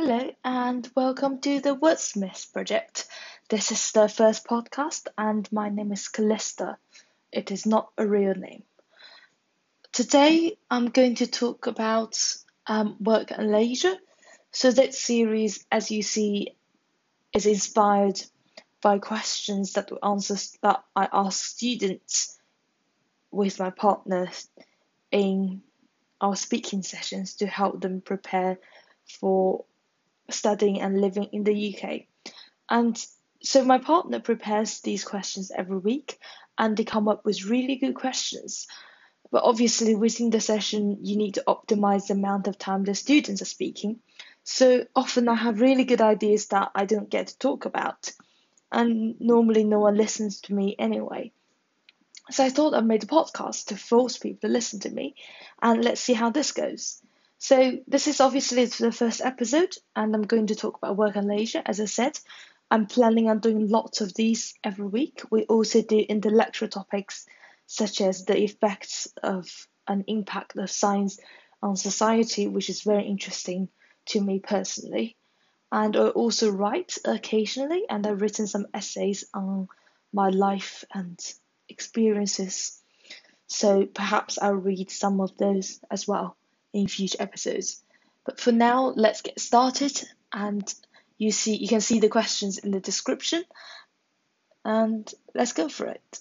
Hello and welcome to the Wordsmiths Project. This is the first podcast and my name is Callista. It is not a real name. Today I'm going to talk about um, work and leisure. So that series, as you see, is inspired by questions that answers that I ask students with my partner in our speaking sessions to help them prepare for studying and living in the UK. And so my partner prepares these questions every week and they come up with really good questions. But obviously, within the session, you need to optimize the amount of time the students are speaking. So often I have really good ideas that I don't get to talk about. And normally, no one listens to me anyway. So I thought I'd made a podcast to force people to listen to me. And let's see how this goes. So this is obviously the first episode, and I'm going to talk about work and leisure. As I said, I'm planning on doing lots of these every week. We also do intellectual topics such as the effects of an impact of science on society, which is very interesting to me personally. And I also write occasionally, and I've written some essays on my life and experiences. So perhaps I'll read some of those as well in future episodes. But for now, let's get started and you see you can see the questions in the description and let's go for it.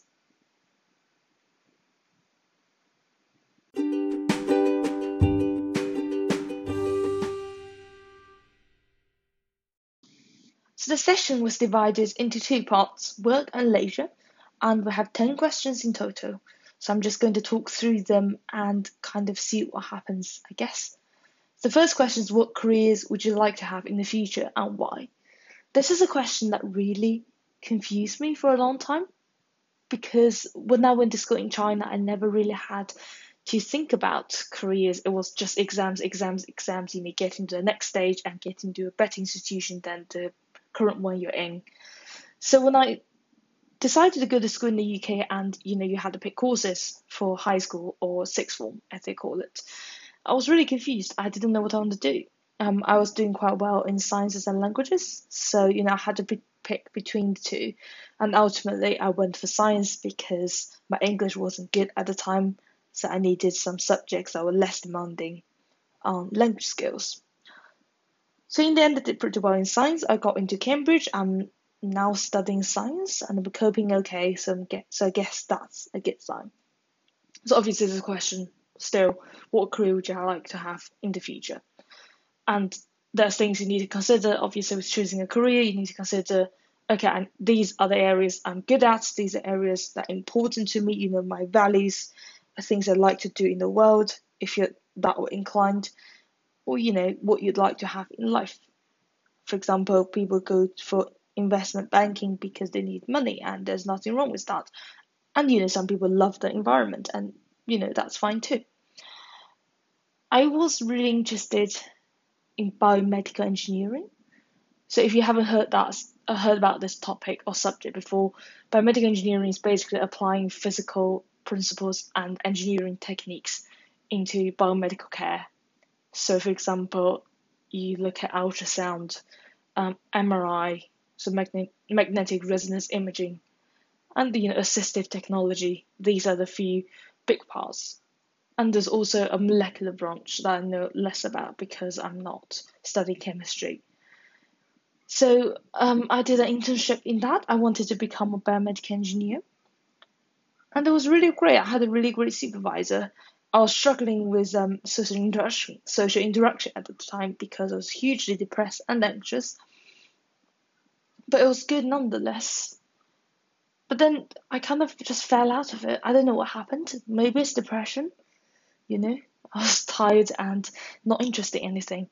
So the session was divided into two parts, work and leisure, and we have 10 questions in total. So I'm just going to talk through them and kind of see what happens, I guess. The first question is what careers would you like to have in the future and why? This is a question that really confused me for a long time because when I went to school in China, I never really had to think about careers. It was just exams, exams, exams. You may get into the next stage and get into a better institution than the current one you're in. So when I decided to go to school in the UK and you know you had to pick courses for high school or sixth form as they call it. I was really confused. I didn't know what I wanted to do. Um, I was doing quite well in sciences and languages, so you know I had to be, pick between the two, and ultimately I went for science because my English wasn't good at the time, so I needed some subjects that were less demanding on language skills. So in the end, I did pretty well in science. I got into Cambridge. I'm now studying science and I'm coping okay, so I'm get so I guess that's a good sign. So obviously there's a question still, what career would you like to have in the future? And there's things you need to consider. Obviously with choosing a career, you need to consider okay, and these are the areas I'm good at, these are areas that are important to me, you know, my values, things I like to do in the world, if you're that way inclined, or you know, what you'd like to have in life. For example, people go for investment banking because they need money and there's nothing wrong with that. And you know, some people love the environment and you know, that's fine too. I was really interested in biomedical engineering. So if you haven't heard that uh, heard about this topic or subject before, biomedical engineering is basically applying physical principles and engineering techniques into biomedical care. So, for example, you look at ultrasound, um, MRI, so magnet- magnetic resonance imaging, and the you know, assistive technology. These are the few big parts. And there's also a molecular branch that I know less about because I'm not studying chemistry. So um, I did an internship in that. I wanted to become a biomedical engineer. And it was really great. I had a really great supervisor. I was struggling with um, social interaction, social interaction at the time because I was hugely depressed and anxious but it was good nonetheless. But then I kind of just fell out of it. I don't know what happened. Maybe it's depression, you know. I was tired and not interested in anything.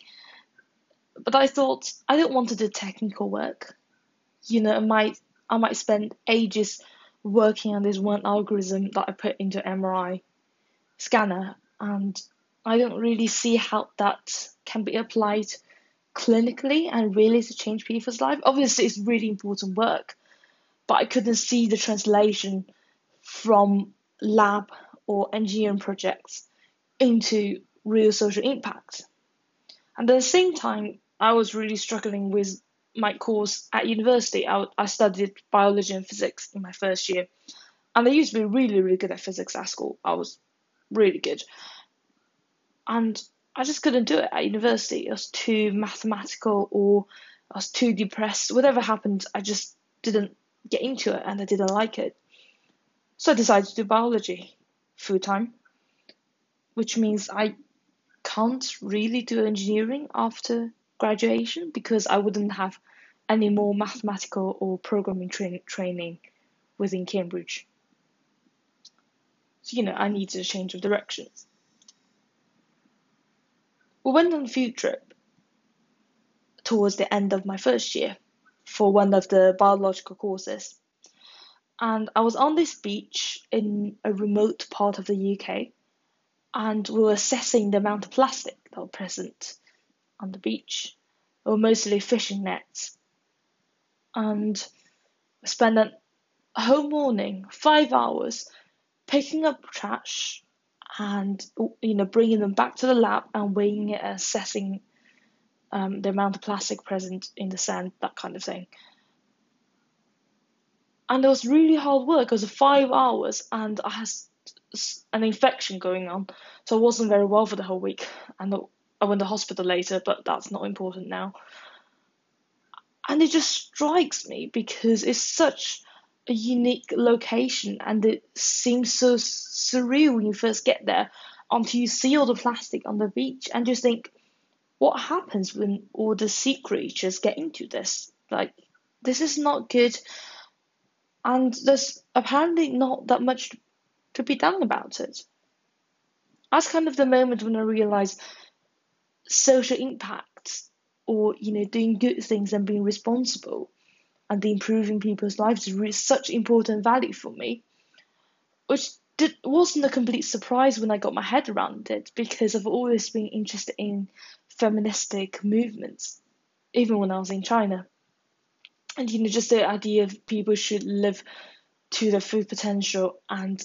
But I thought I don't want to do technical work. You know, I might I might spend ages working on this one algorithm that I put into MRI scanner and I don't really see how that can be applied clinically and really to change people's life. Obviously, it's really important work, but I couldn't see the translation from lab or engineering projects into real social impact. And at the same time, I was really struggling with my course at university. I, I studied biology and physics in my first year, and I used to be really, really good at physics at school. I was really good. And I just couldn't do it at university. It was too mathematical or I was too depressed. Whatever happened, I just didn't get into it and I didn't like it. So I decided to do biology full time, which means I can't really do engineering after graduation because I wouldn't have any more mathematical or programming tra- training within Cambridge. So, you know, I needed a change of directions. We went on a field trip towards the end of my first year for one of the biological courses. And I was on this beach in a remote part of the UK, and we were assessing the amount of plastic that were present on the beach. They were mostly fishing nets. And I spent a whole morning, five hours, picking up trash and you know bringing them back to the lab and weighing it, assessing um, the amount of plastic present in the sand, that kind of thing. And it was really hard work. It was five hours, and I had an infection going on, so I wasn't very well for the whole week. And I went to hospital later, but that's not important now. And it just strikes me because it's such a unique location, and it seems so surreal when you first get there until you see all the plastic on the beach and just think what happens when all the sea creatures get into this? Like, this is not good. And there's apparently not that much to be done about it. That's kind of the moment when I realized social impact or, you know, doing good things and being responsible and the improving people's lives is such important value for me, which did, wasn't a complete surprise when I got my head around it because I've always been interested in feministic movements, even when I was in China. And you know, just the idea of people should live to their full potential and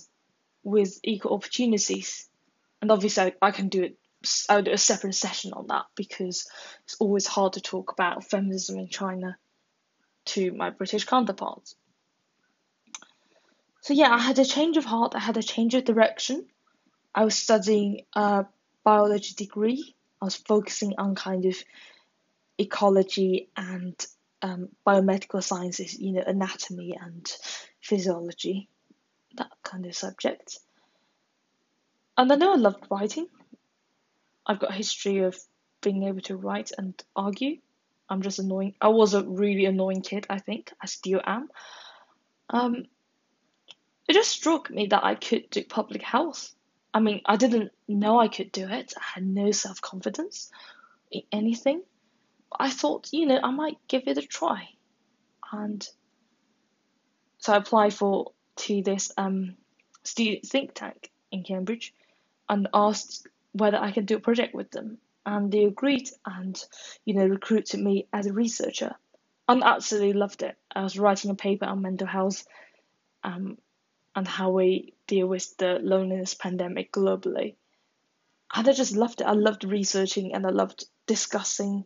with equal opportunities. And obviously, I, I can do it. I'll do a separate session on that because it's always hard to talk about feminism in China to my British counterparts. So yeah, I had a change of heart. I had a change of direction. I was studying a biology degree I was focusing on kind of ecology and um, biomedical sciences, you know, anatomy and physiology, that kind of subject. And I know I loved writing. I've got a history of being able to write and argue. I'm just annoying. I was a really annoying kid, I think. I still am. Um, it just struck me that I could do public health. I mean, I didn't know I could do it. I had no self confidence in anything. I thought, you know, I might give it a try. And so I applied for to this um, student think tank in Cambridge and asked whether I could do a project with them. And they agreed and, you know, recruited me as a researcher. And absolutely loved it. I was writing a paper on mental health um, and how we deal with the loneliness pandemic globally. And I just loved it. I loved researching and I loved discussing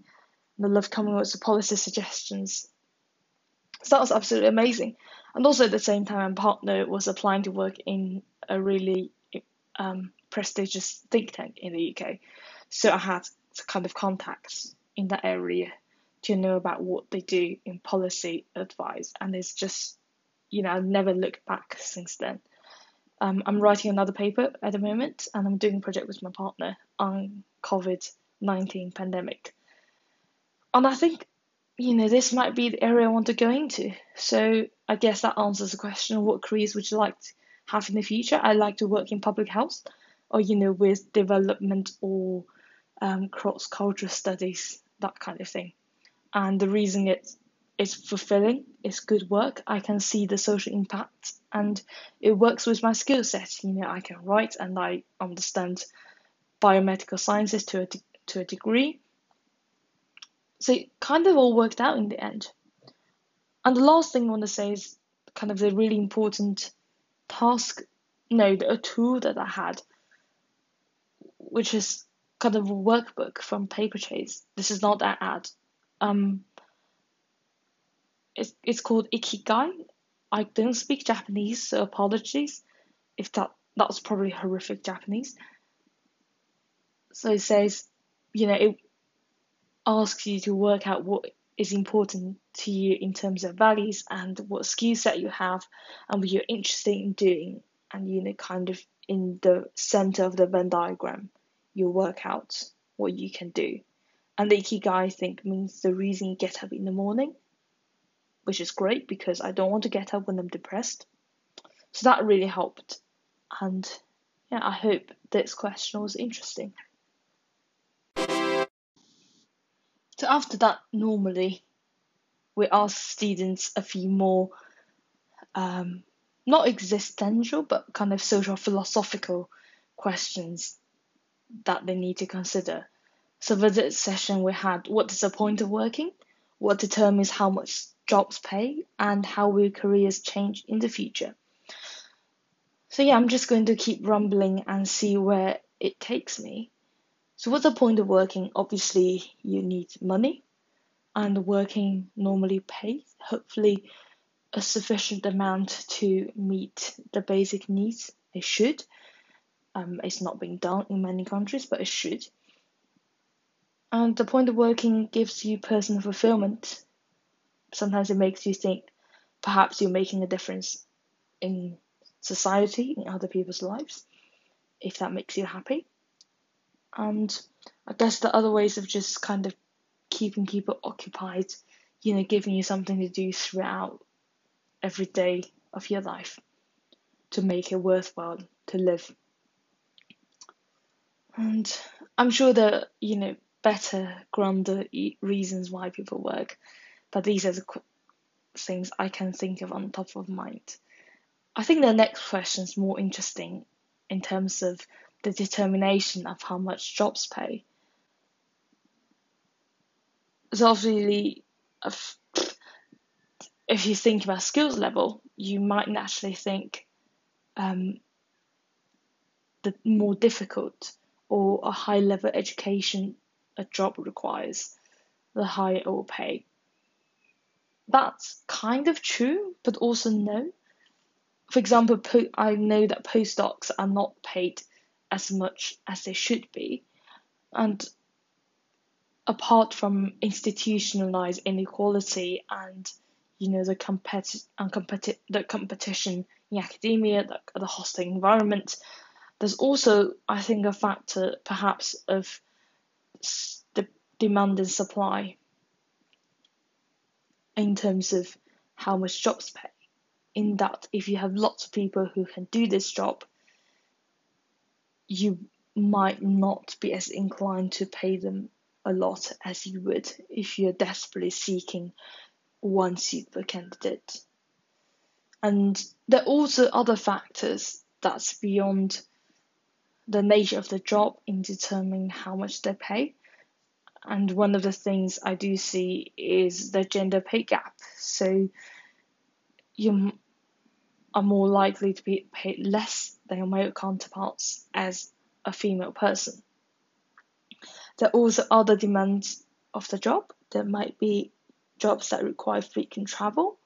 and I loved coming up with policy suggestions. So that was absolutely amazing. And also at the same time, my partner was applying to work in a really um, prestigious think tank in the UK. So I had kind of contacts in that area to know about what they do in policy advice. And it's just you know, I've never looked back since then. Um, I'm writing another paper at the moment, and I'm doing a project with my partner on COVID nineteen pandemic. And I think, you know, this might be the area I want to go into. So I guess that answers the question: What careers would you like to have in the future? I'd like to work in public health, or you know, with development or um, cross cultural studies, that kind of thing. And the reason it's it's fulfilling, it's good work. I can see the social impact and it works with my skill set. You know, I can write and I understand biomedical sciences to a, de- to a degree. So it kind of all worked out in the end. And the last thing I want to say is kind of the really important task, no, a tool that I had, which is kind of a workbook from Paperchase. This is not that ad. Um, it's, it's called Ikigai. I don't speak Japanese, so apologies if that that was probably horrific Japanese. So it says, you know, it asks you to work out what is important to you in terms of values and what skill set you have and what you're interested in doing and you know kind of in the center of the Venn diagram you work out what you can do. And the Ikigai I think means the reason you get up in the morning, which is great because I don't want to get up when I'm depressed. So that really helped. And yeah, I hope this question was interesting. So after that, normally we ask students a few more, um, not existential, but kind of social philosophical questions that they need to consider. So for this session, we had what is the point of working, what determines how much jobs pay, and how will careers change in the future. So yeah, I'm just going to keep rumbling and see where it takes me. So what's the point of working? Obviously, you need money, and working normally pays, hopefully, a sufficient amount to meet the basic needs. It should. Um, it's not being done in many countries, but it should. And the point of working gives you personal fulfillment. Sometimes it makes you think perhaps you're making a difference in society, in other people's lives, if that makes you happy. And I guess the other ways of just kind of keeping people occupied, you know, giving you something to do throughout every day of your life to make it worthwhile to live. And I'm sure that, you know, better, grander reasons why people work, but these are the things I can think of on top of mind. I think the next question is more interesting in terms of the determination of how much jobs pay. So obviously, if, if you think about skills level, you might naturally think um, the more difficult or a high level education a job requires, the higher it will pay. That's kind of true, but also no. For example, I know that postdocs are not paid as much as they should be. And apart from institutionalized inequality and you know the competi- competi- the competition in academia, the, the hostile environment, there's also I think a factor perhaps of the demand and supply in terms of how much jobs pay. In that, if you have lots of people who can do this job, you might not be as inclined to pay them a lot as you would if you're desperately seeking one suitable candidate. And there are also other factors that's beyond the nature of the job in determining how much they pay. And one of the things I do see is the gender pay gap. So you are more likely to be paid less than your male counterparts as a female person. There are also other demands of the job. There might be jobs that require frequent travel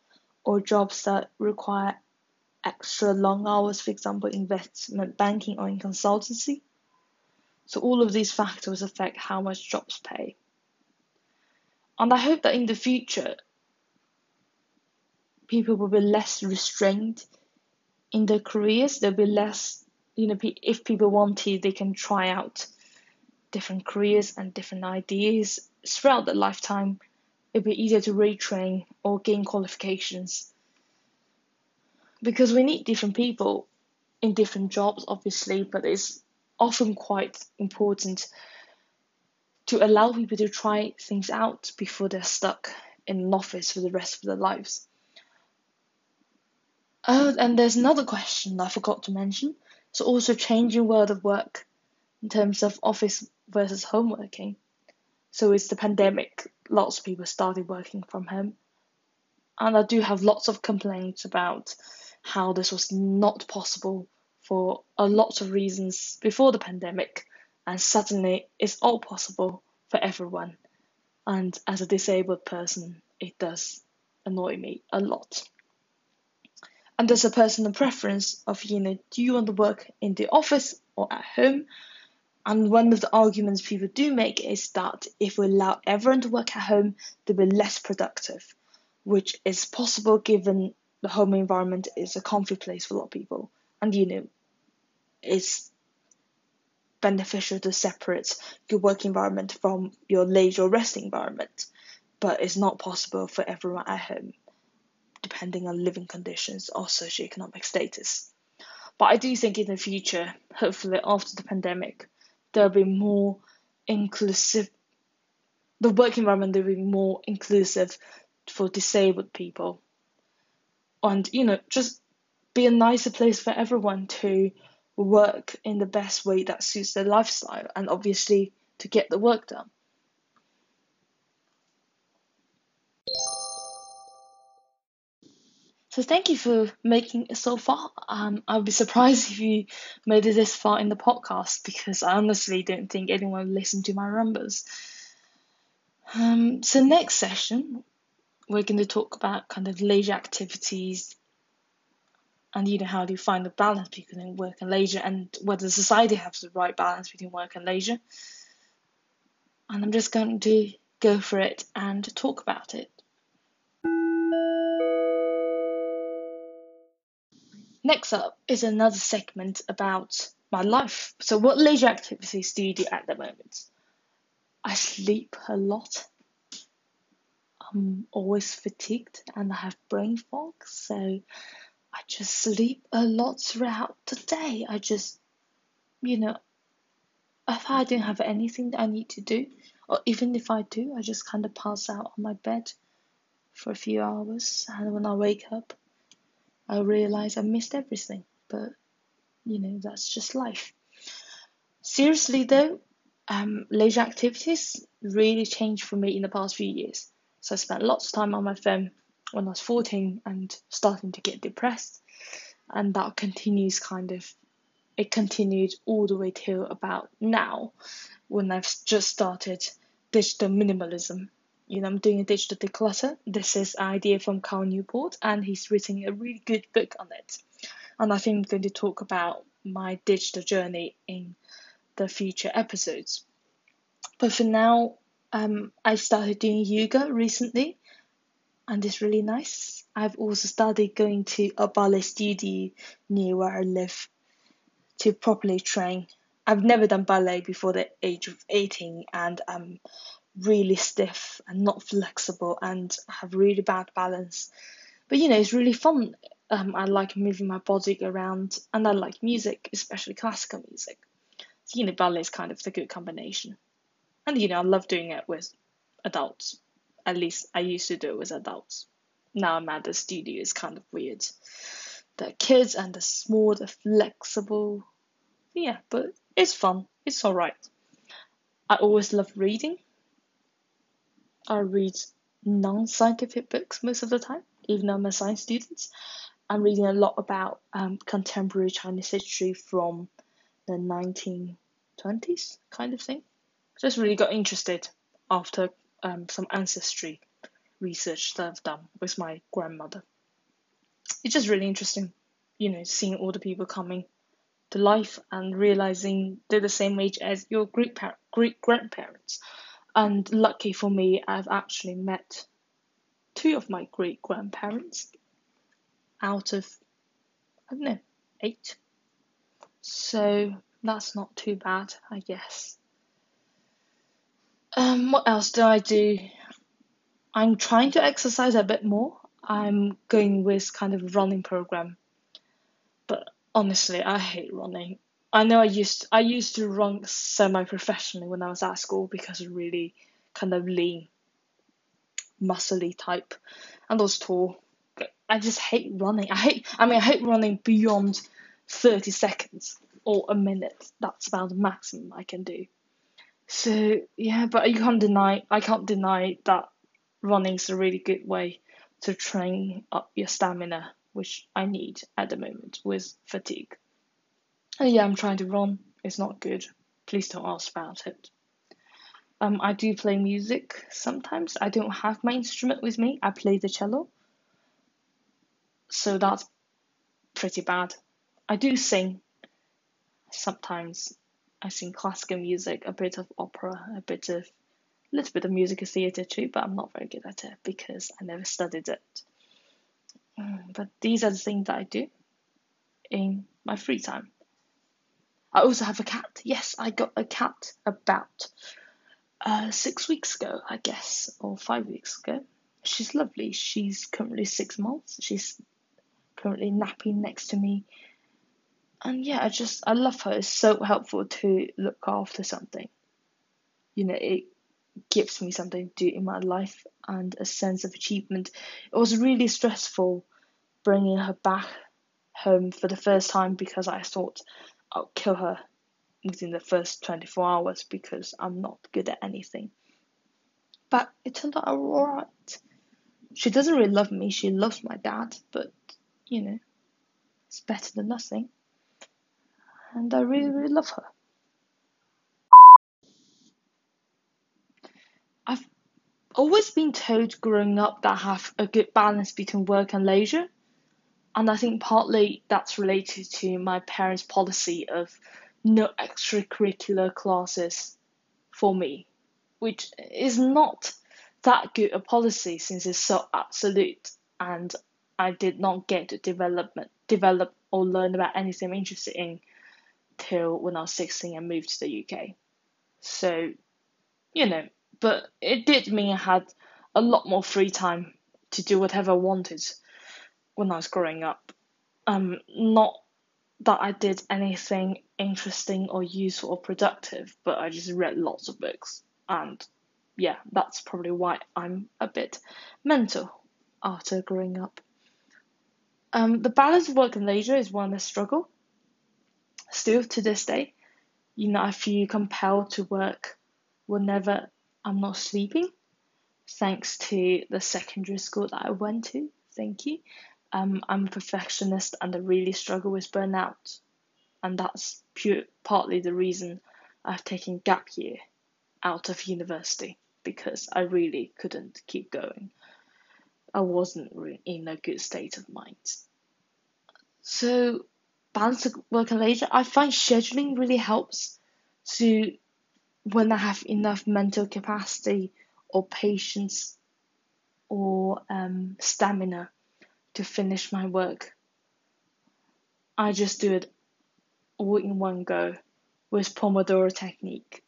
or jobs that require extra long hours, for example, investment banking or in consultancy. So all of these factors affect how much jobs pay. And I hope that in the future, people will be less restrained in their careers. There'll be less, you know, if people want to, they can try out different careers and different ideas throughout their lifetime. It'll be easier to retrain or gain qualifications because we need different people in different jobs, obviously, but it's often quite important to allow people to try things out before they're stuck in an office for the rest of their lives. Oh, and there's another question I forgot to mention. So also changing world of work in terms of office versus home working. So it's the pandemic, lots of people started working from home. And I do have lots of complaints about how this was not possible for a lot of reasons before the pandemic and suddenly it's all possible for everyone. And as a disabled person, it does annoy me a lot. And there's a personal preference of, you know, do you want to work in the office or at home? And one of the arguments people do make is that if we allow everyone to work at home, they'll be less productive, which is possible given the home environment is a comfy place for a lot of people. And, you know, it's beneficial to separate your work environment from your leisure resting environment, but it's not possible for everyone at home, depending on living conditions or socioeconomic status. But I do think in the future, hopefully after the pandemic, there'll be more inclusive, the work environment will be more inclusive for disabled people. And, you know, just be a nicer place for everyone to work in the best way that suits their lifestyle and obviously to get the work done. So thank you for making it so far. Um, I'd be surprised if you made it this far in the podcast because I honestly don't think anyone will listen to my numbers. Um, so next session, we're going to talk about kind of leisure activities and you know how do you find the balance between work and leisure and whether society has the right balance between work and leisure. And i'm just going to go for it and talk about it. Next up is another segment about my life. So what leisure activities do you do at the moment? I sleep a lot i'm always fatigued and i have brain fog so I just sleep a lot throughout the day. I just, you know, if I don't have anything that I need to do, or even if I do, I just kind of pass out on my bed for a few hours. And when I wake up, I realize I missed everything. But, you know, that's just life. Seriously, though, um, leisure activities really changed for me in the past few years. So I spent lots of time on my phone when I was 14 and starting to get depressed. And that continues kind of, it continued all the way till about now when I've just started digital minimalism. You know, I'm doing a digital declutter. This is an idea from Cal Newport, and he's written a really good book on it. And I think I'm going to talk about my digital journey in the future episodes. But for now, um, I started doing yoga recently, and it's really nice. I've also started going to a ballet studio near where I live to properly train. I've never done ballet before the age of 18 and I'm really stiff and not flexible and have really bad balance. But you know, it's really fun. Um, I like moving my body around and I like music, especially classical music. So, you know, ballet is kind of the good combination. And you know, I love doing it with adults. At least I used to do it with adults. Now I'm at the studio, it's kind of weird. The kids and the small, the flexible. Yeah, but it's fun. It's alright. I always love reading. I read non scientific books most of the time, even though I'm a science student. I'm reading a lot about um, contemporary Chinese history from the 1920s, kind of thing. Just really got interested after um, some ancestry research that I've done with my grandmother. It's just really interesting, you know, seeing all the people coming to life and realizing they're the same age as your great par- great grandparents. And lucky for me, I've actually met two of my great grandparents out of I don't know eight. So that's not too bad, I guess. Um, what else do I do? I'm trying to exercise a bit more. I'm going with kind of running program. But honestly, I hate running. I know I used I used to run semi professionally when I was at school because really kind of lean, muscly type, and I was tall. But I just hate running. I hate. I mean, I hate running beyond thirty seconds or a minute. That's about the maximum I can do. So yeah, but you can't deny I can't deny that running is a really good way to train up your stamina, which I need at the moment with fatigue. And yeah, I'm trying to run. It's not good. please don't ask about it. Um, I do play music sometimes. I don't have my instrument with me. I play the cello. So that's pretty bad. I do sing. Sometimes I sing classical music, a bit of opera, a bit of a little bit of musical theatre too, but I'm not very good at it because I never studied it. Mm, but these are the things that I do in my free time. I also have a cat. Yes, I got a cat about uh, six weeks ago, I guess, or five weeks ago. She's lovely. She's currently six months. She's currently napping next to me. And yeah, I just, I love her. It's so helpful to look after something. You know, it gives me something to do in my life and a sense of achievement. It was really stressful bringing her back home for the first time because I thought I'll kill her within the first 24 hours because I'm not good at anything. But it turned out alright. She doesn't really love me, she loves my dad, but you know, it's better than nothing. And I really, really love her. I've always been told growing up that I have a good balance between work and leisure. And I think partly that's related to my parents' policy of no extracurricular classes for me, which is not that good a policy since it's so absolute and I did not get to development develop or learn about anything I'm interested in till when I was 16 and moved to the UK. So, you know, but it did mean I had a lot more free time to do whatever I wanted when I was growing up. Um, not that I did anything interesting or useful or productive, but I just read lots of books. And yeah, that's probably why I'm a bit mental after growing up. Um, the balance of work and leisure is one I struggle. Still to this day, you know, I feel compelled to work whenever I'm not sleeping, thanks to the secondary school that I went to. Thank you. Um, I'm a perfectionist and I really struggle with burnout, and that's pure partly the reason I've taken gap year out of university because I really couldn't keep going. I wasn't in a good state of mind. So, balance work and leisure, I find scheduling really helps to when I have enough mental capacity or patience or um, stamina to finish my work. I just do it all in one go with Pomodoro technique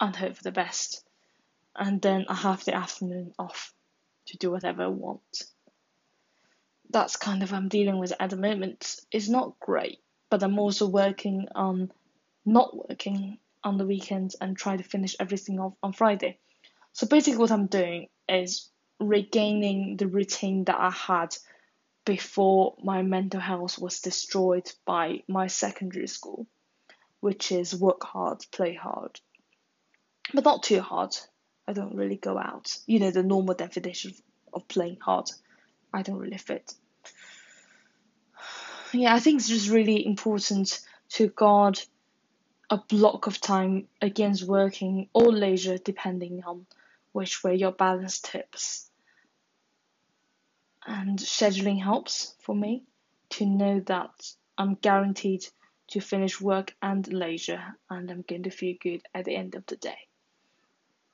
and hope for the best. And then I have the afternoon off to do whatever I want. That's kind of I'm dealing with at the moment. It's not great, but I'm also working on not working on the weekends and try to finish everything off on Friday. So basically, what I'm doing is regaining the routine that I had before my mental health was destroyed by my secondary school, which is work hard, play hard, but not too hard. I don't really go out. You know, the normal definition of playing hard, I don't really fit. Yeah, I think it's just really important to guard a block of time against working or leisure, depending on which way your balance tips. And scheduling helps for me to know that I'm guaranteed to finish work and leisure and I'm going to feel good at the end of the day.